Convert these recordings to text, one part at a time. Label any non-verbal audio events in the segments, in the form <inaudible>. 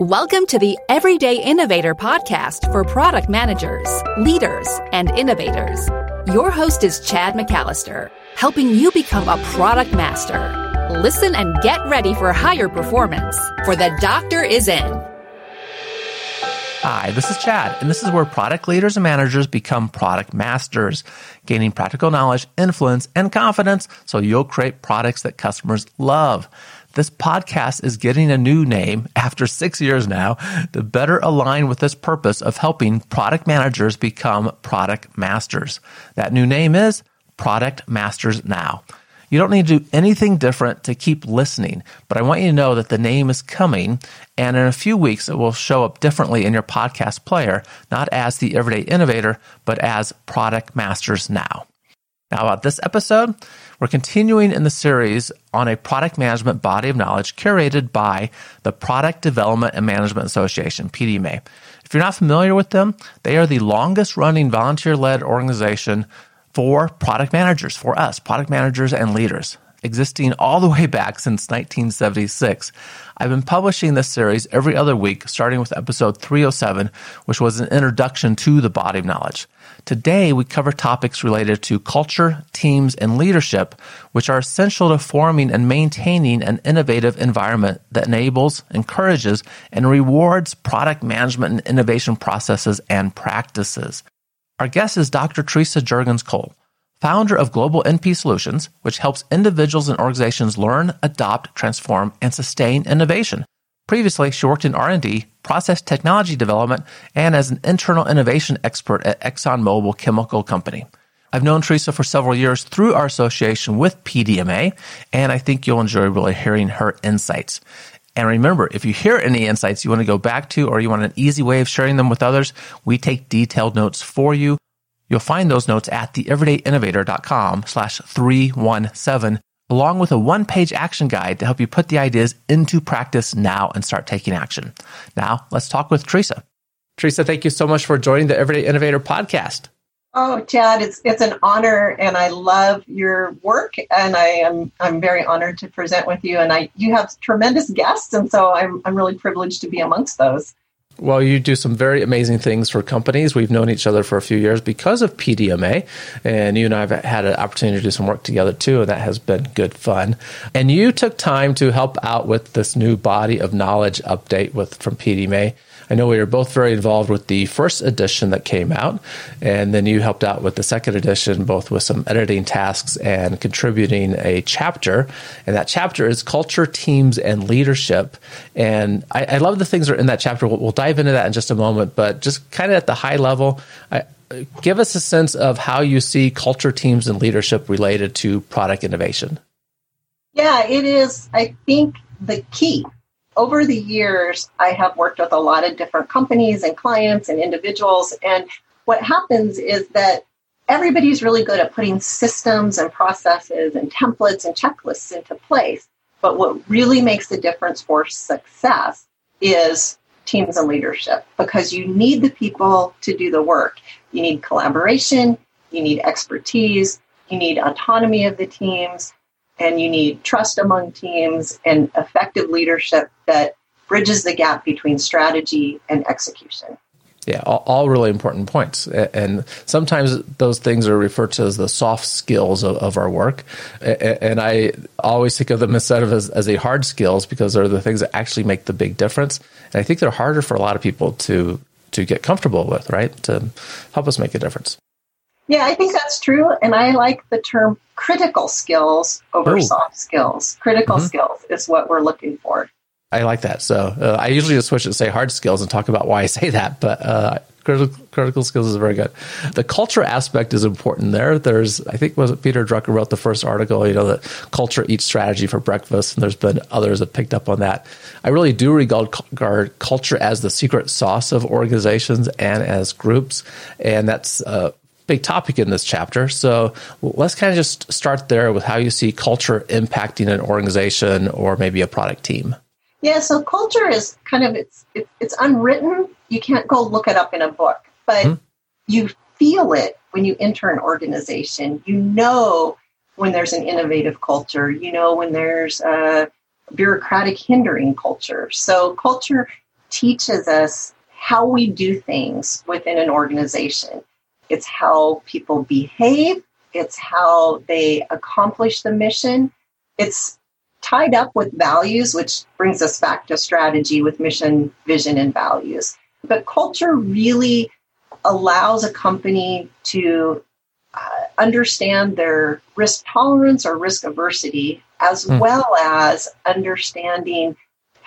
Welcome to the Everyday Innovator podcast for product managers, leaders, and innovators. Your host is Chad McAllister, helping you become a product master. Listen and get ready for higher performance, for the doctor is in. Hi, this is Chad, and this is where product leaders and managers become product masters, gaining practical knowledge, influence, and confidence so you'll create products that customers love. This podcast is getting a new name after six years now to better align with this purpose of helping product managers become product masters. That new name is Product Masters Now. You don't need to do anything different to keep listening, but I want you to know that the name is coming and in a few weeks it will show up differently in your podcast player, not as the Everyday Innovator, but as Product Masters Now. Now, about this episode, we're continuing in the series on a product management body of knowledge curated by the Product Development and Management Association, PDMA. If you're not familiar with them, they are the longest running volunteer led organization for product managers, for us, product managers and leaders existing all the way back since 1976. I've been publishing this series every other week, starting with episode 307, which was an introduction to the body of knowledge. Today, we cover topics related to culture, teams, and leadership, which are essential to forming and maintaining an innovative environment that enables, encourages, and rewards product management and innovation processes and practices. Our guest is Dr. Teresa Jurgens-Kowal founder of Global NP Solutions, which helps individuals and organizations learn, adopt, transform, and sustain innovation. Previously, she worked in R&D, process technology development, and as an internal innovation expert at ExxonMobil Chemical Company. I've known Teresa for several years through our association with PDMA, and I think you'll enjoy really hearing her insights. And remember, if you hear any insights you want to go back to or you want an easy way of sharing them with others, we take detailed notes for you. You'll find those notes at theeverydayinnovator.com slash 317, along with a one-page action guide to help you put the ideas into practice now and start taking action. Now, let's talk with Teresa. Teresa, thank you so much for joining the Everyday Innovator podcast. Oh, Chad, it's it's an honor, and I love your work, and I am I'm very honored to present with you. And I you have tremendous guests, and so I'm I'm really privileged to be amongst those. Well, you do some very amazing things for companies. We've known each other for a few years because of PDMA, and you and I have had an opportunity to do some work together too, and that has been good fun. And you took time to help out with this new body of knowledge update with from PDMA. I know we were both very involved with the first edition that came out, and then you helped out with the second edition, both with some editing tasks and contributing a chapter. And that chapter is culture, teams, and leadership. And I, I love the things that are in that chapter. We'll, we'll, dive into that in just a moment, but just kind of at the high level, I, give us a sense of how you see culture, teams, and leadership related to product innovation. Yeah, it is, I think, the key over the years, I have worked with a lot of different companies and clients and individuals. And what happens is that everybody's really good at putting systems and processes and templates and checklists into place. But what really makes the difference for success is teams and leadership because you need the people to do the work. You need collaboration, you need expertise, you need autonomy of the teams, and you need trust among teams and effective leadership that bridges the gap between strategy and execution. Yeah, all, all, really important points. And sometimes those things are referred to as the soft skills of, of our work. And I always think of them instead of as, as a hard skills because they're the things that actually make the big difference. And I think they're harder for a lot of people to to get comfortable with, right? To help us make a difference. Yeah, I think that's true. And I like the term critical skills over Ooh. soft skills. Critical mm-hmm. skills is what we're looking for. I like that. So uh, I usually just switch it to say hard skills and talk about why I say that, but uh, critical, critical skills is very good. The culture aspect is important there. There's, I think, was it Peter Drucker wrote the first article, you know, that culture eats strategy for breakfast, and there's been others that picked up on that. I really do regard culture as the secret sauce of organizations and as groups, and that's uh, big topic in this chapter. So let's kind of just start there with how you see culture impacting an organization or maybe a product team. Yeah, so culture is kind of it's it's unwritten. You can't go look it up in a book, but mm-hmm. you feel it when you enter an organization. You know when there's an innovative culture. You know when there's a bureaucratic hindering culture. So culture teaches us how we do things within an organization. It's how people behave, it's how they accomplish the mission. It's tied up with values, which brings us back to strategy with mission, vision, and values. But culture really allows a company to uh, understand their risk tolerance or risk aversity, as mm. well as understanding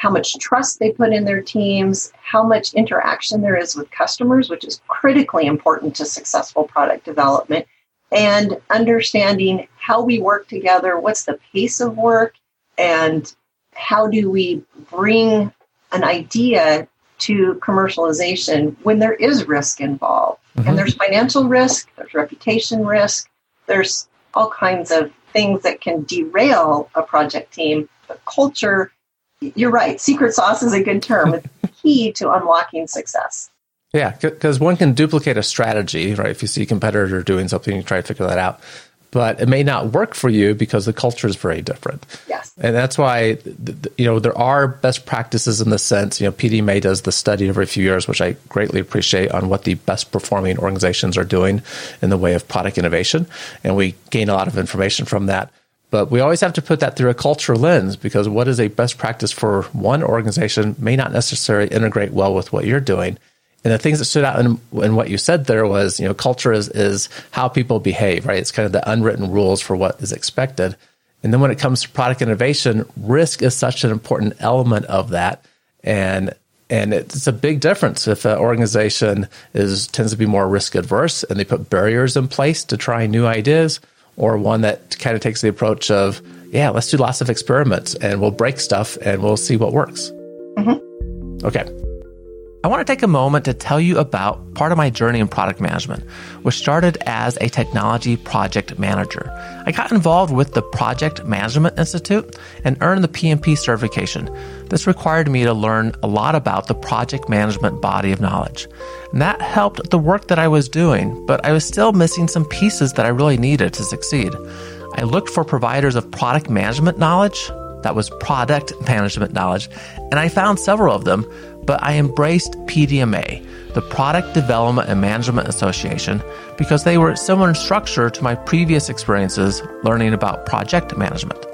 how much trust they put in their teams, how much interaction there is with customers, which is critically important to successful product development, and understanding how we work together, what's the pace of work, and how do we bring an idea to commercialization when there is risk involved. Mm-hmm. And there's financial risk, there's reputation risk, there's all kinds of things that can derail a project team. But culture, you're right, secret sauce is a good term. It's <laughs> key to unlocking success. Yeah, because one can duplicate a strategy, right? If you see a competitor doing something, you try to figure that out but it may not work for you because the culture is very different. Yes. And that's why, you know, there are best practices in the sense, you know, PDMA does the study every few years, which I greatly appreciate on what the best performing organizations are doing in the way of product innovation. And we gain a lot of information from that. But we always have to put that through a culture lens because what is a best practice for one organization may not necessarily integrate well with what you're doing. And the things that stood out in, in, what you said there was, you know, culture is, is how people behave, right? It's kind of the unwritten rules for what is expected. And then when it comes to product innovation, risk is such an important element of that. And and it's a big difference if an organization is tends to be more risk adverse and they put barriers in place to try new ideas, or one that kind of takes the approach of, yeah, let's do lots of experiments and we'll break stuff and we'll see what works. Mm-hmm. Okay. I want to take a moment to tell you about part of my journey in product management, which started as a technology project manager. I got involved with the Project Management Institute and earned the PMP certification. This required me to learn a lot about the project management body of knowledge. And that helped the work that I was doing, but I was still missing some pieces that I really needed to succeed. I looked for providers of product management knowledge, that was product <laughs> management knowledge, and I found several of them but I embraced PDMA, the Product Development and Management Association, because they were similar in structure to my previous experiences learning about project management.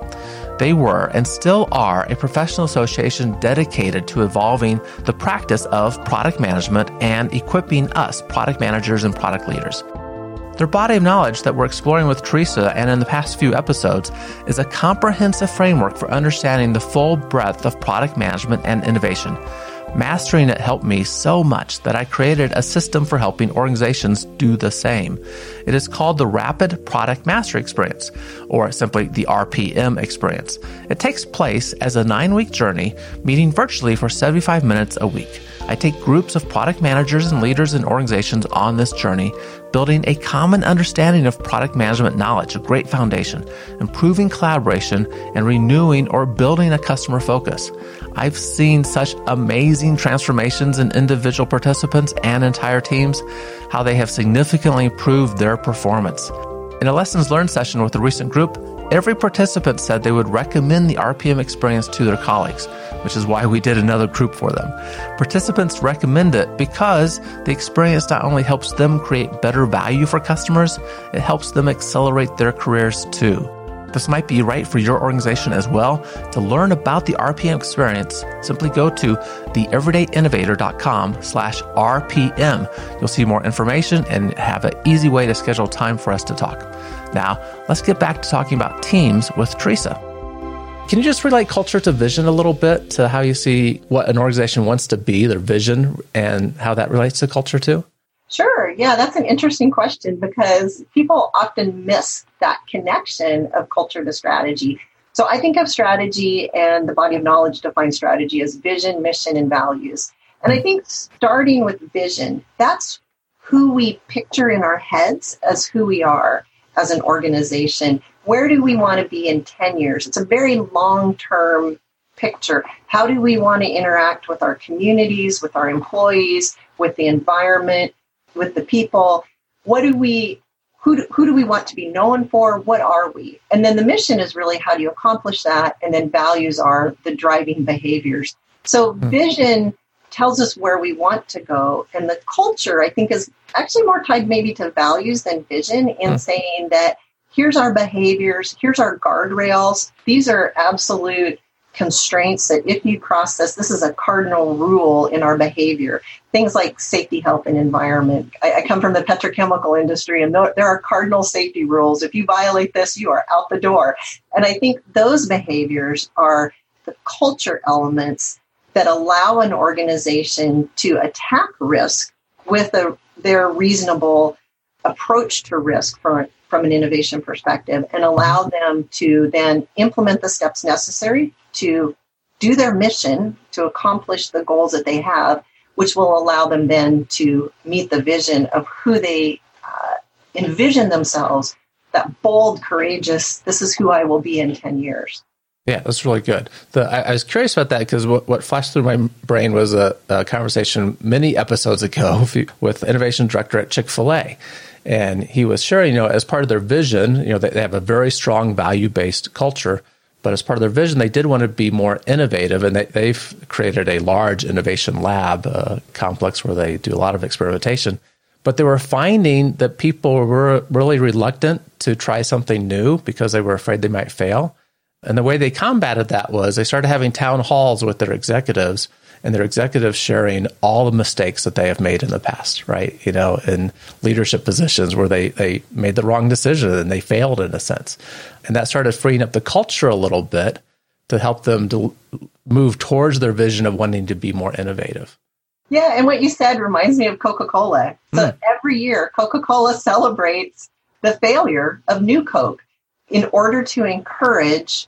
They were and still are a professional association dedicated to evolving the practice of product management and equipping us, product managers and product leaders. Their body of knowledge that we're exploring with Teresa and in the past few episodes is a comprehensive framework for understanding the full breadth of product management and innovation Mastering it helped me so much that I created a system for helping organizations do the same. It is called the Rapid Product Mastery Experience, or simply the RPM experience. It takes place as a nine week journey, meeting virtually for 75 minutes a week. I take groups of product managers and leaders in organizations on this journey, building a common understanding of product management knowledge, a great foundation, improving collaboration, and renewing or building a customer focus. I've seen such amazing transformations in individual participants and entire teams, how they have significantly improved their performance. In a lessons learned session with a recent group, every participant said they would recommend the RPM experience to their colleagues which is why we did another group for them. Participants recommend it because the experience not only helps them create better value for customers, it helps them accelerate their careers too. This might be right for your organization as well. To learn about the RPM experience, simply go to theeverydayinnovator.com slash RPM. You'll see more information and have an easy way to schedule time for us to talk. Now, let's get back to talking about teams with Teresa. Can you just relate culture to vision a little bit to how you see what an organization wants to be, their vision, and how that relates to culture too? Sure. Yeah, that's an interesting question because people often miss that connection of culture to strategy. So I think of strategy and the body of knowledge defines strategy as vision, mission, and values. And I think starting with vision, that's who we picture in our heads as who we are as an organization where do we want to be in 10 years? It's a very long term picture. How do we want to interact with our communities, with our employees, with the environment, with the people? What do we who do, who do we want to be known for? What are we? And then the mission is really how do you accomplish that? And then values are the driving behaviors. So hmm. vision tells us where we want to go. And the culture, I think, is actually more tied maybe to values than vision in mm. saying that here's our behaviors, here's our guardrails. These are absolute constraints that if you cross this, this is a cardinal rule in our behavior. Things like safety, health, and environment. I, I come from the petrochemical industry, and there are cardinal safety rules. If you violate this, you are out the door. And I think those behaviors are the culture elements that allow an organization to attack risk with a, their reasonable approach to risk from, from an innovation perspective and allow them to then implement the steps necessary to do their mission to accomplish the goals that they have, which will allow them then to meet the vision of who they uh, envision themselves that bold, courageous, this is who I will be in 10 years. Yeah, that's really good. The, I, I, was curious about that because what, what, flashed through my brain was a, a, conversation many episodes ago <laughs> with innovation director at Chick Fil A, and he was sharing, you know, as part of their vision, you know, they, they have a very strong value based culture, but as part of their vision, they did want to be more innovative, and they, have created a large innovation lab uh, complex where they do a lot of experimentation. But they were finding that people were really reluctant to try something new because they were afraid they might fail. And the way they combated that was they started having town halls with their executives and their executives sharing all the mistakes that they have made in the past, right? You know, in leadership positions where they, they made the wrong decision and they failed in a sense. And that started freeing up the culture a little bit to help them to move towards their vision of wanting to be more innovative. Yeah, and what you said reminds me of Coca Cola. So mm. every year, Coca Cola celebrates the failure of New Coke in order to encourage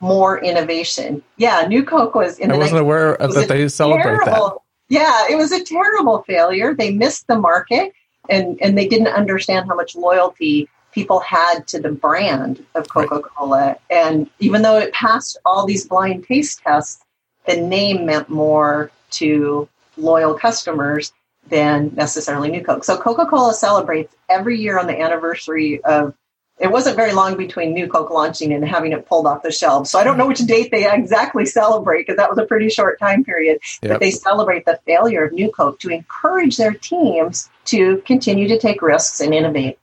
more innovation. Yeah, New Coke was in I wasn't aware of that they celebrate terrible, that. Yeah, it was a terrible failure. They missed the market and, and they didn't understand how much loyalty people had to the brand of Coca-Cola. Right. And even though it passed all these blind taste tests, the name meant more to loyal customers than necessarily New Coke. So Coca-Cola celebrates every year on the anniversary of it wasn't very long between New Coke launching and having it pulled off the shelves. So I don't know which date they exactly celebrate because that was a pretty short time period. Yep. But they celebrate the failure of New Coke to encourage their teams to continue to take risks and innovate.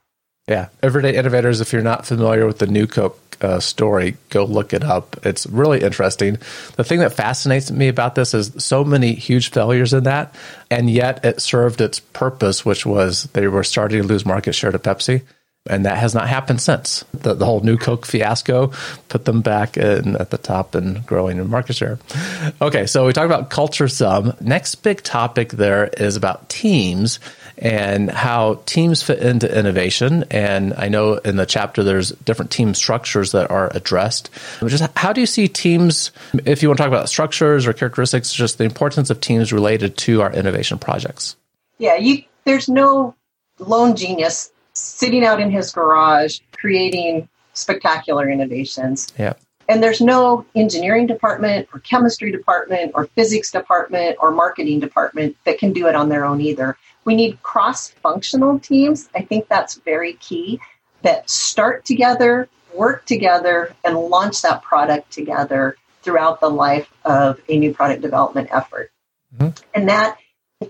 Yeah, everyday innovators. If you're not familiar with the New Coke uh, story, go look it up. It's really interesting. The thing that fascinates me about this is so many huge failures in that, and yet it served its purpose, which was they were starting to lose market share to Pepsi and that has not happened since. The, the whole new Coke fiasco put them back in, at the top and growing in market share. Okay, so we talked about culture some. Next big topic there is about teams and how teams fit into innovation. And I know in the chapter there's different team structures that are addressed. Just how do you see teams, if you want to talk about structures or characteristics, just the importance of teams related to our innovation projects? Yeah, you, there's no lone genius sitting out in his garage creating spectacular innovations. Yeah. And there's no engineering department or chemistry department or physics department or marketing department that can do it on their own either. We need cross functional teams. I think that's very key that start together, work together, and launch that product together throughout the life of a new product development effort. Mm-hmm. And that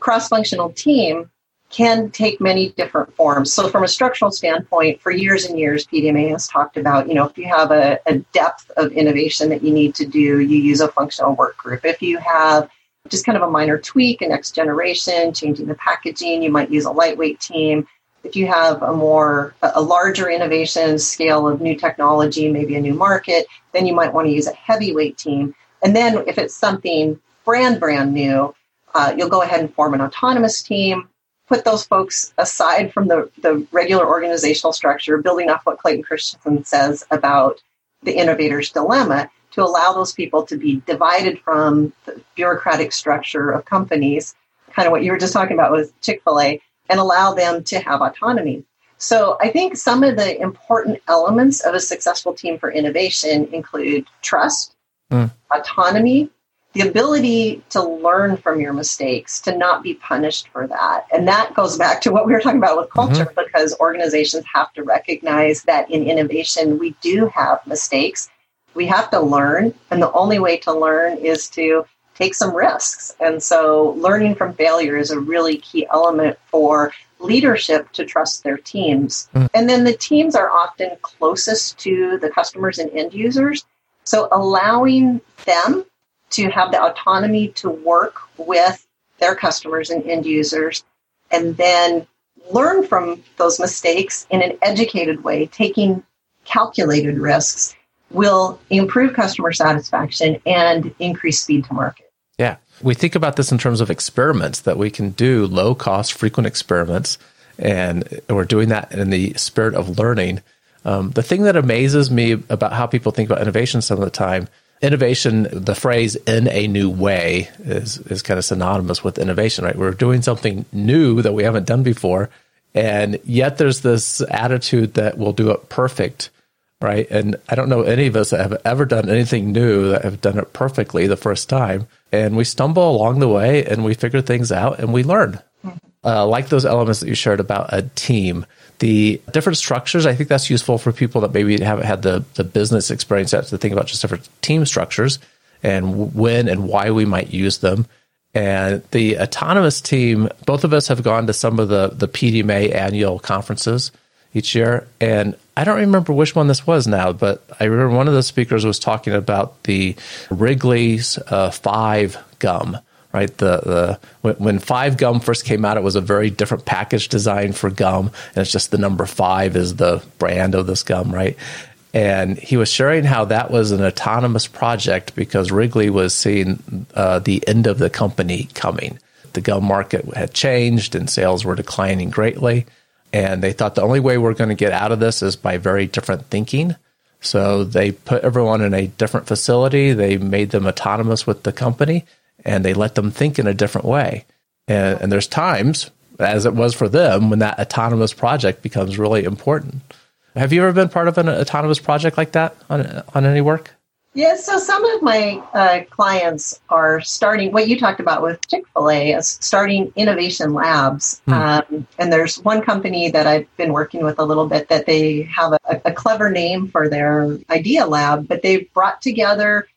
cross functional team can take many different forms. So, from a structural standpoint, for years and years, PDMA has talked about, you know, if you have a, a, depth of innovation that you need to do, you use a functional work group. If you have just kind of a minor tweak, a next generation, changing the packaging, you might use a lightweight team. If you have a more, a larger innovation scale of new technology, maybe a new market, then you might want to use a heavyweight team. And then if it's something brand, brand new, uh, you'll go ahead and form an autonomous team put those folks aside from the, the regular organizational structure, building off what Clayton Christensen says about the innovator's dilemma, to allow those people to be divided from the bureaucratic structure of companies, kind of what you were just talking about with Chick fil A, and allow them to have autonomy. So I think some of the important elements of a successful team for innovation include trust, mm. autonomy, the ability to learn from your mistakes, to not be punished for that. And that goes back to what we were talking about with culture, mm-hmm. because organizations have to recognize that in innovation, we do have mistakes. We have to learn. And the only way to learn is to take some risks. And so learning from failure is a really key element for leadership to trust their teams. Mm. And then the teams are often closest to the customers and end users. So allowing them to have the autonomy to work with their customers and end users and then learn from those mistakes in an educated way, taking calculated risks will improve customer satisfaction and increase speed to market. Yeah. We think about this in terms of experiments that we can do low cost, frequent experiments. And we're doing that in the spirit of learning. Um, the thing that amazes me about how people think about innovation some of the time, innovation, the phrase in a new way is, is kind of synonymous with innovation, right? We're doing something new that we haven't done before. And yet there's this attitude that we'll do it perfect right? And I don't know any of us that have ever done anything new that have done it perfectly the first time. And we stumble along the way and we figure things out and we learn. Uh, like those elements that you shared about a team, the different structures, I think that's useful for people that maybe haven't had the, the business experience yet to think about just different team structures and when and why we might use them. And the autonomous team, both of us have gone to some of the, the PDMA annual conferences each year. And I don't remember which one this was now, but I remember one of the speakers was talking about the Wrigley's uh, Five gum. Right, the the when, Five gum first came out, it was a very different package design for gum, and it's just the number five is the brand of this gum, right? And he was sharing how that was an autonomous project because Wrigley was seeing uh, the end of the company coming. The gum market had changed and sales were declining greatly. And they thought the only way we're going to get out of this is by very different thinking. So they put everyone in a different facility. They made them autonomous with the company and they let them think in a different way. And, and there's times, as it was for them, when that autonomous project becomes really important. Have you ever been part of an autonomous project like that on, on any work? Yes, so some of my uh, clients are starting what you talked about with Chick fil A is starting innovation labs. Hmm. Um, and there's one company that I've been working with a little bit that they have a, a clever name for their idea lab, but they've brought together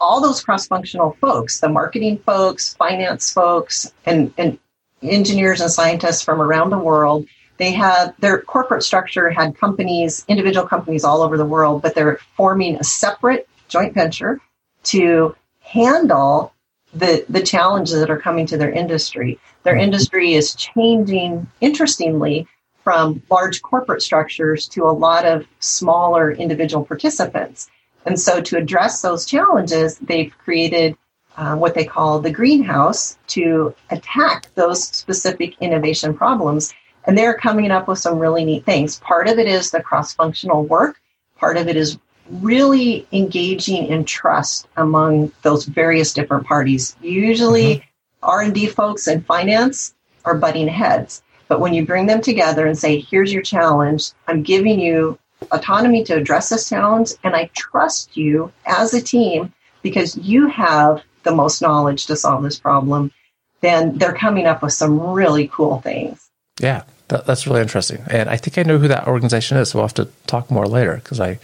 all those cross functional folks the marketing folks, finance folks, and, and engineers and scientists from around the world they had their corporate structure had companies individual companies all over the world but they're forming a separate joint venture to handle the the challenges that are coming to their industry. Their mm-hmm. industry is changing interestingly from large corporate structures to a lot of smaller individual participants. And so to address those challenges, they've created uh, what they call the greenhouse to attack those specific innovation problems. And they're coming up with some really neat things. Part of it is the cross functional work. Part of it is really engaging in trust among those various different parties. Usually mm-hmm. R&D folks and finance are butting heads. But when you bring them together and say, here's your challenge, I'm giving you autonomy to address this challenge, and I trust you as a team because you have the most knowledge to solve this problem, then they're coming up with some really cool things. Yeah. That, that's really interesting. And I think I know who that organization is. So we'll have to talk more later because I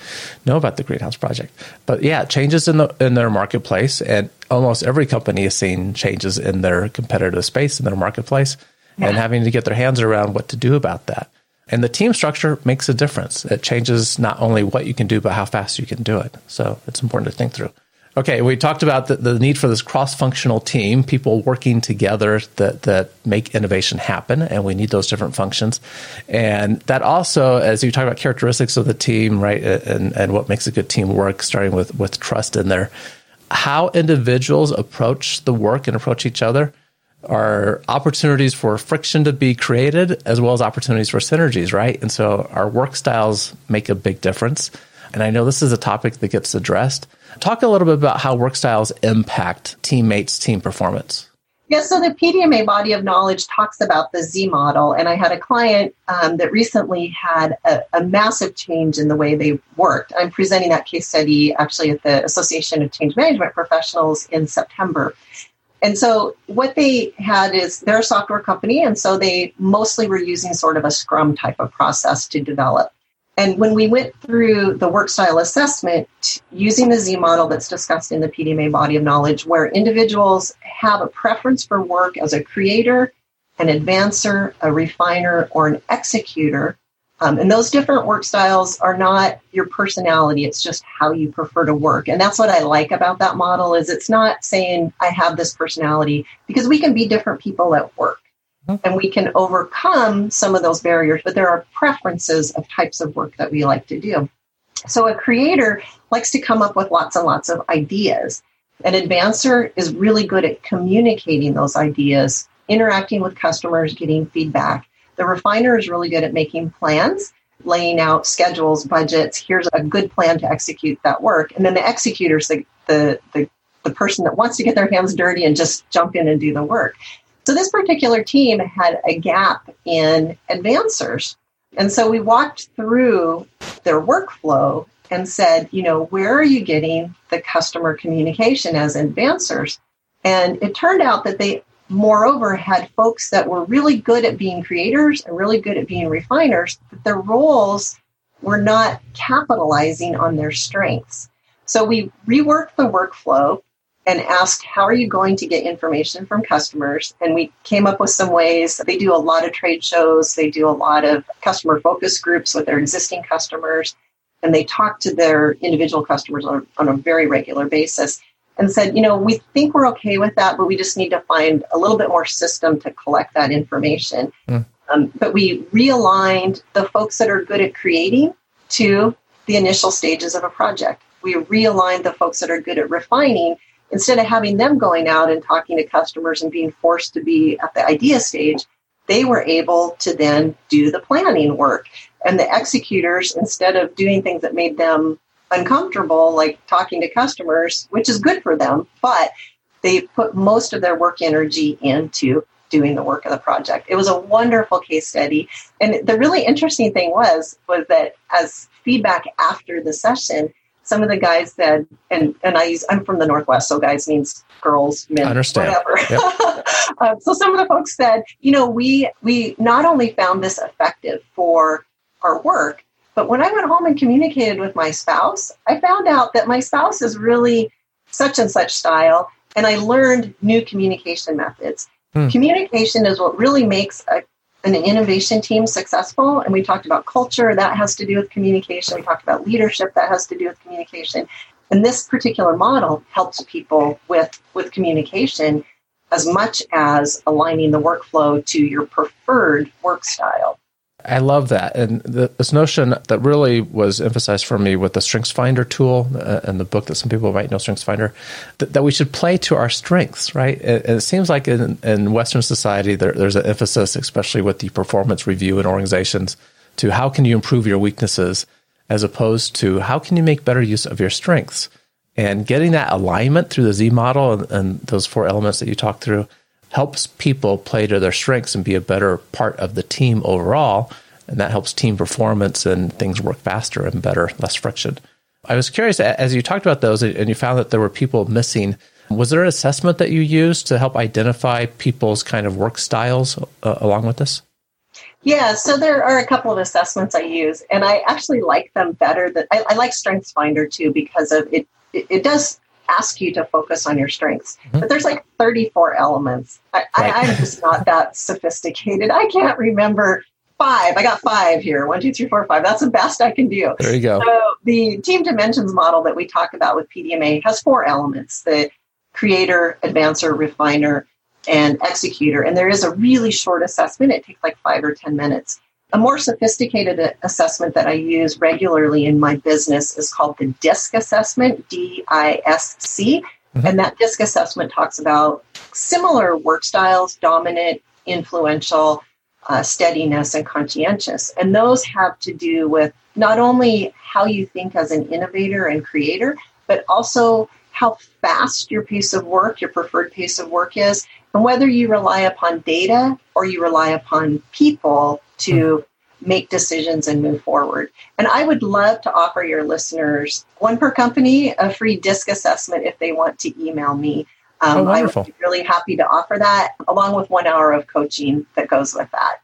know about the Greenhouse Project. But yeah, changes in the in their marketplace, and almost every company is seeing changes in their competitive space in their marketplace, yeah. and having to get their hands around what to do about that. And the team structure makes a difference. It changes not only what you can do, but how fast you can do it. So it's important to think through. Okay, we talked about the, the need for this cross-functional team, people working together that that make innovation happen, and we need those different functions. And that also, as you talk about characteristics of the team, right, and and what makes a good team work, starting with with trust in there, how individuals approach the work and approach each other are opportunities for friction to be created as well as opportunities for synergies, right? And so our work styles make a big difference. And I know this is a topic that gets addressed. Talk a little bit about how work styles impact teammates' team performance. Yeah, so the PDMA body of knowledge talks about the Z model, and I had a client um, that recently had a, a, massive change in the way they worked. I'm presenting that case study actually at the Association of Change Management Professionals in September. And so what they had is they're a software company, and so they mostly were using sort of a Scrum type of process to develop. And when we went through the work style assessment using the Z model that's discussed in the PDMA body of knowledge, where individuals have a preference for work as a creator, an advancer, a refiner, or an executor. Um, and those different work styles are not your personality. It's just how you prefer to work. And that's what I like about that model is it's not saying I have this personality because we can be different people at work and we can overcome some of those barriers, but there are preferences of types of work that we like to do. So a creator likes to come up with lots and lots of ideas. An advancer is really good at communicating those ideas, interacting with customers, getting feedback. The refiner is really good at making plans, laying out schedules, budgets. Here's a good plan to execute that work. And then the executor is the, the, the, the person that wants to get their hands dirty and just jump in and do the work. So this particular team had a gap in advancers. And so we walked through their workflow and said, you know, where are you getting the customer communication as advancers? And it turned out that they, moreover, had folks that were really good at being creators and really good at being refiners, but their roles were not capitalizing on their strengths. So we reworked the workflow and asked, How are you going to get information from customers? And we came up with some ways. They do a lot of trade shows, they do a lot of customer focus groups with their existing customers, and they talk to their individual customers on, on a very regular basis. And said, you know, we think we're okay with that, but we just need to find a little bit more system to collect that information. Mm. Um, but we realigned the folks that are good at creating to the initial stages of a project. We realigned the folks that are good at refining instead of having them going out and talking to customers and being forced to be at the idea stage, they were able to then do the planning work. And the executors, instead of doing things that made them uncomfortable, like talking to customers, which is good for them, but they put most of their work energy into doing the work of the project. It was a wonderful case study. And the really interesting thing was was that as feedback after the session, some of the guys said, and and I use I'm from the Northwest, so guys means girls, men, understand. whatever. Yep. <laughs> uh, so some of the folks said, you know, we we not only found this effective for our work, but when I went home and communicated with my spouse, I found out that my spouse is really such and such style, and I learned new communication methods. Hmm. Communication is what really makes a an innovation team successful. And we talked about culture, that has to do with communication. We talked about leadership, that has to do with communication. And this particular model helps people with, with communication as much as aligning the workflow to your preferred work style. I love that. And the, this notion that really was emphasized for me with the Strengths Finder tool uh, and the book that some people might know, Strengths Finder, that, that we should play to our strengths, right? And, and it seems like in, in Western society, there, there's an emphasis, especially with the performance review in organizations, to how can you improve your weaknesses as opposed to how can you make better use of your strengths. And getting that alignment through the Z model and, and those four elements that you talked through helps people play to their strengths and be a better part of the team overall. And that helps team performance and things work faster and better, less friction. I was curious, as you talked about those and you found that there were people missing, was there an assessment that you used to help identify people's kind of work styles uh, along with this? Yeah, so there are a couple of assessments I use, and I actually like them better. That I, I like Strengths Finder too because of it. It, it does ask you to focus on your strengths. Mm-hmm. But there's like 34 elements. I, right. I, I'm just not that sophisticated. I can't remember five. I got five here. One, two, three, four, five. That's the best I can do. There you go. So the team dimensions model that we talk about with PDMA has four elements: the creator, advancer, refiner, and executor. And there is a really short assessment. It takes like five or ten minutes. A more sophisticated assessment that I use regularly in my business is called the DISC assessment, D I S C. Mm-hmm. And that DISC assessment talks about similar work styles, dominant, influential, uh, steadiness, and conscientious. And those have to do with not only how you think as an innovator and creator, but also how fast your pace of work, your preferred pace of work is, and whether you rely upon data or you rely upon people to make decisions and move forward. And I would love to offer your listeners, one per company, a free DISC assessment if they want to email me. Um, oh, wonderful. I would be really happy to offer that along with one hour of coaching that goes with that.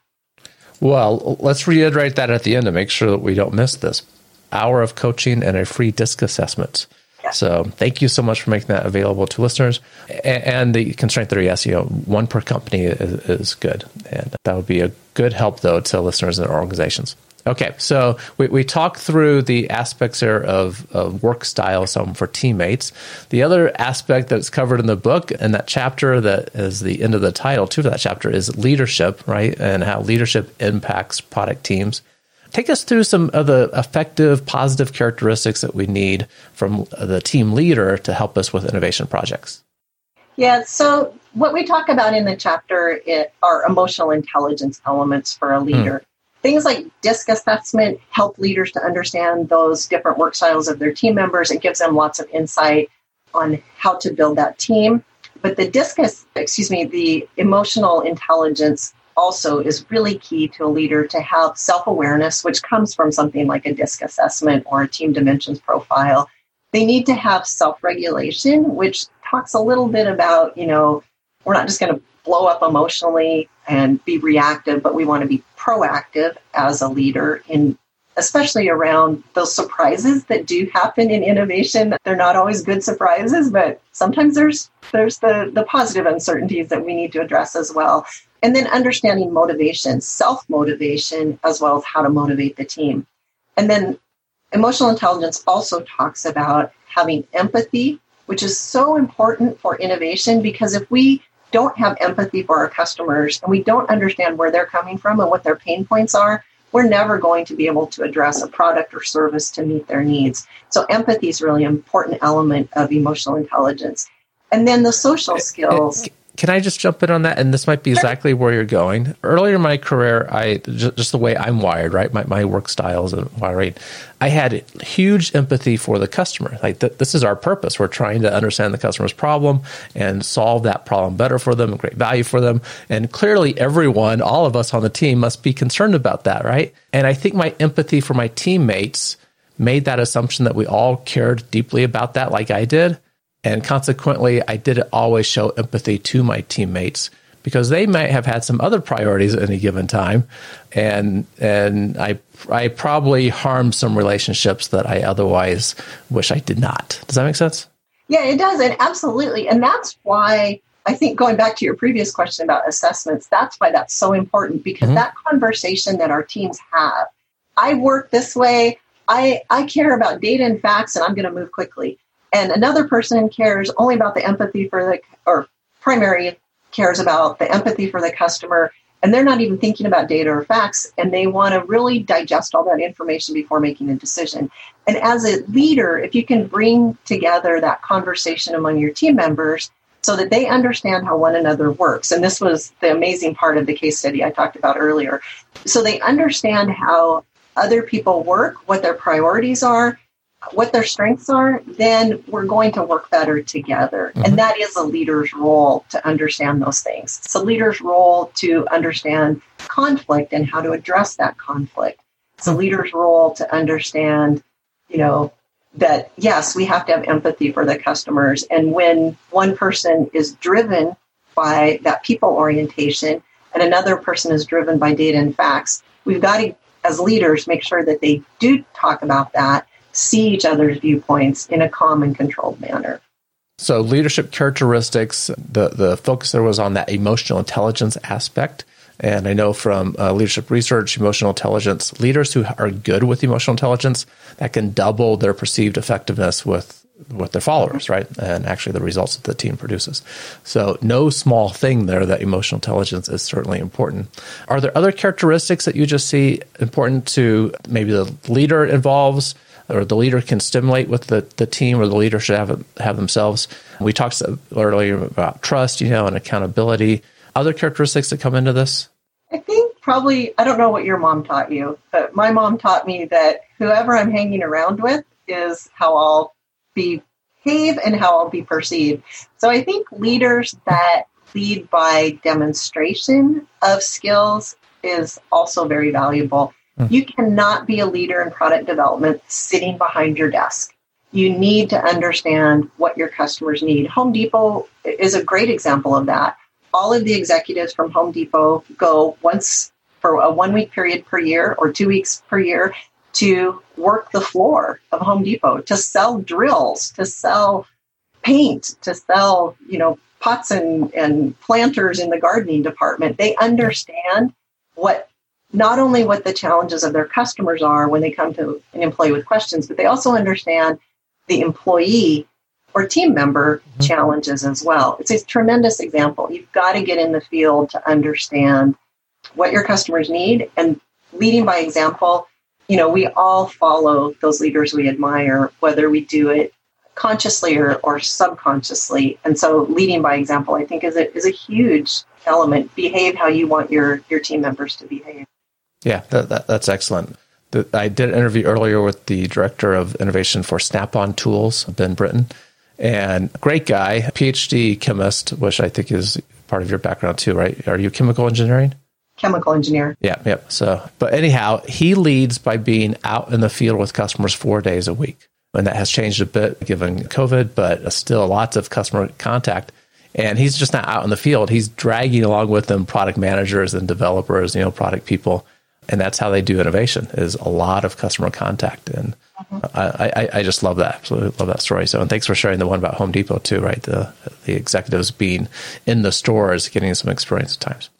Well, let's reiterate that at the end to make sure that we don't miss this. Hour of coaching and a free disc assessment. So thank you so much for making that available to listeners. And the constraint theory SEO, one per company is, is good. And that would be a good help, though, to listeners and organizations. Okay, so we, we talked through the aspects there of, of work style, some for teammates. The other aspect that's covered in the book and that chapter that is the end of the title, too, for that chapter is leadership, right? And how leadership impacts product teams. Take us through some of the effective, positive characteristics that we need from the team leader to help us with innovation projects. Yeah, so what we talk about in the chapter are emotional intelligence elements for a leader. Hmm. Things like DISC assessment help leaders to understand those different work styles of their team members. It gives them lots of insight on how to build that team. But the DISC, excuse me, the emotional intelligence also is really key to a leader to have self awareness, which comes from something like a DISC assessment or a team dimensions profile. They need to have self regulation, which talks a little bit about, you know, we're not just going to blow up emotionally and be reactive, but we want to be proactive as a leader in especially around those surprises that do happen in innovation. They're not always good surprises, but sometimes there's there's the the positive uncertainties that we need to address as well. And then understanding motivation, self motivation, as well as how to motivate the team. And then emotional intelligence also talks about having empathy, which is so important for innovation because if we don't have empathy for our customers and we don't understand where they're coming from and what their pain points are, we're never going to be able to address a product or service to meet their needs. So empathy is really an important element of emotional intelligence. And then the social skills can I just jump in on that? And this might be exactly where you're going. Earlier in my career, I just, just the way I'm wired, right? My, my work styles and wiring, I had huge empathy for the customer. Like th- this is our purpose. We're trying to understand the customer's problem and solve that problem better for them, and great value for them. And clearly, everyone, all of us on the team, must be concerned about that, right? And I think my empathy for my teammates made that assumption that we all cared deeply about that, like I did. And consequently, I didn't always show empathy to my teammates because they might have had some other priorities at any given time. And, and I, I probably harmed some relationships that I otherwise wish I did not. Does that make sense? Yeah, it does. And absolutely. And that's why I think going back to your previous question about assessments, that's why that's so important because mm-hmm. that conversation that our teams have, I work this way. I, I care about data and facts and I'm going to move quickly and another person cares only about the empathy for the or primary cares about the empathy for the customer and they're not even thinking about data or facts and they want to really digest all that information before making a decision. And as a leader if you can bring together that conversation among your team members so that they understand how one another works. And this was the amazing part of the case study i talked about earlier. So they understand how other people work what their priorities are what their strengths are, then we're going to work better together. Mm-hmm. And that is a leader's role to understand those things. It's a leader's role to understand conflict and how to address that conflict. It's a leader's role to understand, you know, that yes, we have to have empathy for the customers. And when one person is driven by that people orientation and another person is driven by data and facts, we've got to, as leaders, make sure that they do talk about that see each other's viewpoints in a calm and controlled manner. So, leadership characteristics, the, the focus there was on that emotional intelligence aspect. And I know from uh, leadership research, emotional intelligence, leaders who are good with emotional intelligence, that can double their perceived effectiveness with with their followers, right? And actually the results that the team produces. So no small thing there that emotional intelligence is certainly important. Are there other characteristics that you just see important to maybe the leader involves or the leader can stimulate with the, the team or the leader should have have themselves. We talked earlier about trust, you know, and accountability. Other characteristics that come into this? I think probably, I don't know what your mom taught you, but my mom taught me that whoever I'm hanging around with is how I'll behave and how I'll be perceived. So I think leaders that lead by demonstration of skills is also very valuable. Mm. You cannot be a leader in product development sitting behind your desk. You need to understand what your customers need. Home Depot is a great example of that. All of the executives from Home Depot go once for a one week period per year or two weeks per year to work the floor of Home Depot, to sell drills, to sell paint, to sell, you know, pots and, and planters in the gardening department. They understand what not only what the challenges of their customers are when they come to an employee with questions, but they also understand the employee or team member mm-hmm. challenges as well. It's a tremendous example. You've got to get in the field to understand what your customers need and leading by example. You know, we all follow those leaders we admire, whether we do it consciously or, or subconsciously. And so leading by example, I think is a, is a huge element. Behave how you want your, your team members to behave. Yeah, that, that, that's excellent. The, I did an interview earlier with the director of innovation for Snap on Tools, Ben Britton, and great guy, PhD chemist, which I think is part of your background too, right? Are you chemical engineering? Chemical engineer. Yeah, yeah. So, but anyhow, he leads by being out in the field with customers four days a week. And that has changed a bit given COVID, but still lots of customer contact. And he's just not out in the field. He's dragging along with them product managers and developers, you know, product people and that's how they do innovation is a lot of customer contact. And mm-hmm. I, I, I, just love that absolutely love that story. So and thanks for sharing the one about home depot too right? The the executives being in the stores getting some experience at times.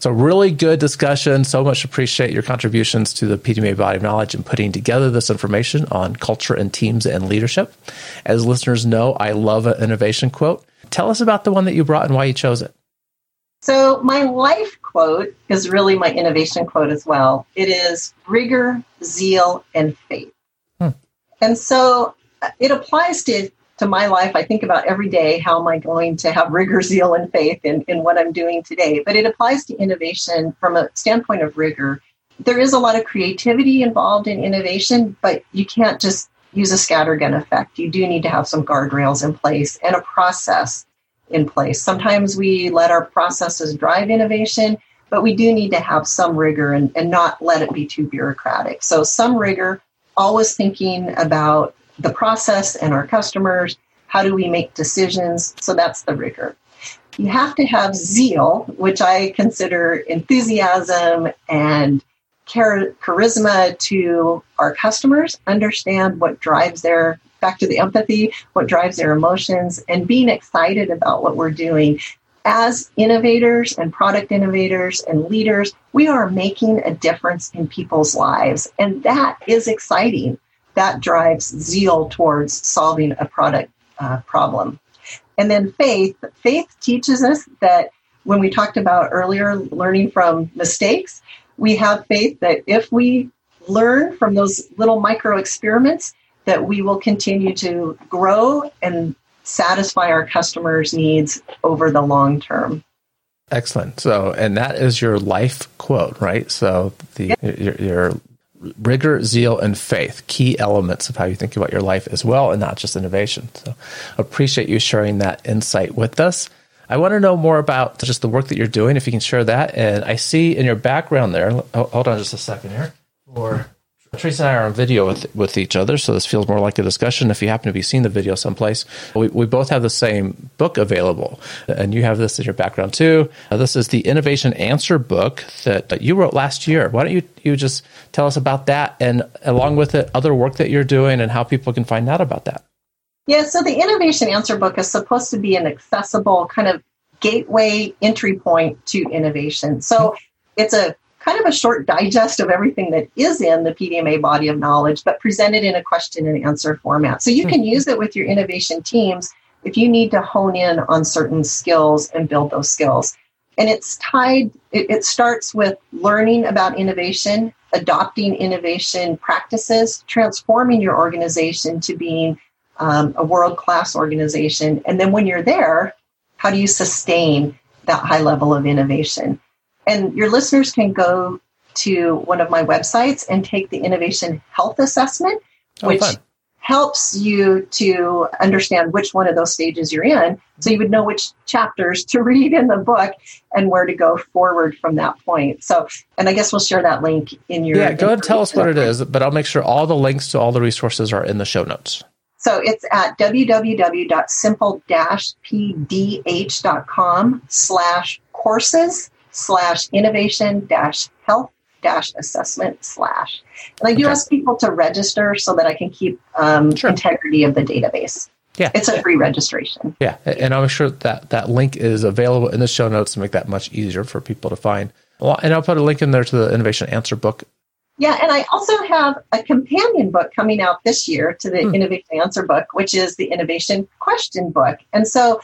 So really good discussion. So much appreciate your contributions to the pdma body of knowledge and putting together this information on culture and teams and leadership. As listeners know i love an innovation quote. Tell us about the one that you brought and why you chose it so, my life quote is really my innovation quote as well. It is rigor, zeal, and faith. Hmm. And so uh, it applies to, to my life. I think about every day how am I going to have rigor, zeal, and faith in, in what I'm doing today. But it applies to innovation from a standpoint of rigor. There is a lot of creativity involved in innovation, but you can't just use a scattergun effect. You do need to have some guardrails in place and a process in place. Sometimes we let our processes drive innovation, but we do need to have some rigor and, and not let it be too bureaucratic. So, some rigor, always thinking about the process and our customers. How do we make decisions? So, that's the rigor. You have to have zeal, which I consider enthusiasm and char- charisma to our customers, understand what drives their back to the empathy, what drives their emotions, and being excited about what we're doing. As innovators and product innovators and leaders, we are making a difference in people's lives. And that is exciting. That drives zeal towards solving a product uh, problem. And then faith, faith teaches us that when we talked about earlier learning from mistakes, we have faith that if we learn from those little micro experiments, that we will continue to grow and satisfy our customers' needs over the long term. Excellent. So, and that is your life quote, right? So, the your, your, rigor, zeal, and faith, key elements of how you think about your life as well, and not just innovation. So, appreciate you sharing that insight with us. I want to know more about just the work that you're doing, if you can share that. And I see in your background there, hold on just a second here, for Teresa and I are on video with with each other, so this feels more like a discussion. If you happen to be seeing the video someplace, we, we both have the same book available, and you have this in your background too. Uh, this is the Innovation Answer book that, that you wrote last year. Why don't you you just tell us about that, and along with it, other work that you're doing, and how people can find out about that? Yeah, so the Innovation Answer book is supposed to be an accessible kind of gateway entry point to innovation. So it's a kind of a short digest of everything that is in the PDMA body of knowledge, but presented in a question and answer format. So you can mm-hmm. use it with your innovation teams if you need to hone in on certain skills and build those skills. And it's tied, it, it starts with learning about innovation, adopting innovation practices, transforming your organization to being um, a world class organization. And then when you're there, how do you sustain that high level of innovation? And your listeners can go to one of my websites and take the innovation health assessment, oh, which fun. helps you to understand which one of those stages you're in. So you would know which chapters to <laughs> read in the book and where to go forward from that point. So, and I guess we'll share that link in your. Yeah, go ahead and tell us what it is, but I'll make sure all the links to all the resources are in the show notes. So it's at www.simple-pdh.com slash courses slash innovation dash health dash assessment slash. And I do Okay. ask people to register so that I can keep um, Sure. integrity of the database. Yeah. It's a free registration. Yeah, and I'm sure that that link is available in the show notes to make that much easier for people to find. Well, and I'll put a link in there to the Innovation Answer book. Yeah, and I also have a companion book coming out this year to the Hmm. Innovation Answer book, which is the Innovation Question book. And so,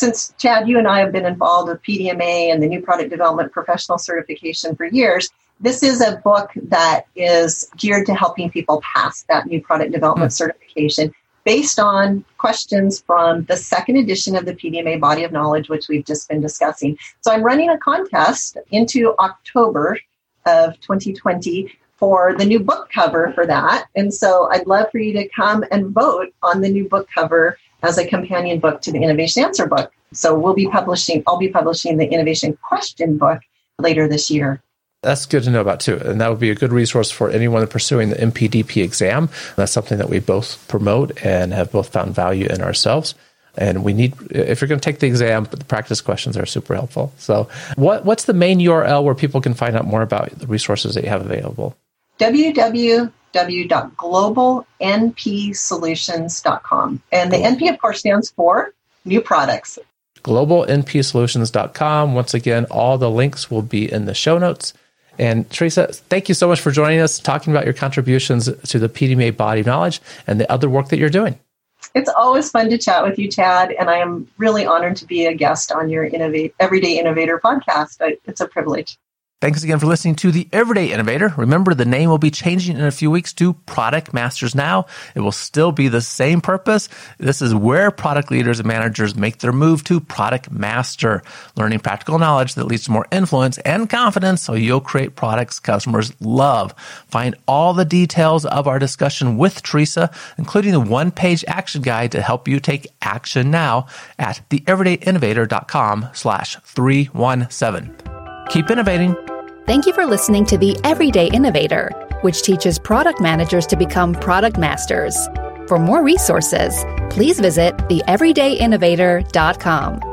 since Chad, you and I have been involved with PDMA and the New Product Development Professional Certification for years, this is a book that is geared to helping people pass that New Product Development hmm. Certification based on questions from the second edition of the PDMA Body of Knowledge, which we've just been discussing. So, I'm running a contest into October of 2020 for the new book cover for that. And so I'd love for you to come and vote on the new book cover as a companion book to the Innovation Answer book. So we'll be publishing, I'll be publishing the Innovation Question book later this year. That's good to know about too, and that would be a good resource for anyone pursuing the NPDP exam. That's something that we both promote and have both found value in ourselves. And we need, if you're going to take the exam, the practice questions are super helpful. So, what what's the main URL where people can find out more about the resources that you have available? www.globalnpsolutions.com. And the NP, of course, stands for new products. globalnpsolutions.com. Once again, all the links will be in the show notes. And Teresa, thank you so much for joining us, talking about your contributions to the PDMA body of knowledge and the other work that you're doing. It's always fun to chat with you, Chad, and I am really honored to be a guest on your Innovate Everyday Innovator podcast. It's a privilege. Thanks again for listening to The Everyday Innovator. Remember, the name will be changing in a few weeks to Product Masters Now. It will still be the same purpose. This is where product leaders and managers make their move to Product Master, learning practical knowledge that leads to more influence and confidence so you'll create products customers love. Find all the details of our discussion with Teresa, including the one page action guide to help you take action now at theeverydayinnovator.com slash 317. Keep innovating. Thank you for listening to The Everyday Innovator, which teaches product managers to become product masters. For more resources, please visit theeverydayinnovator.com.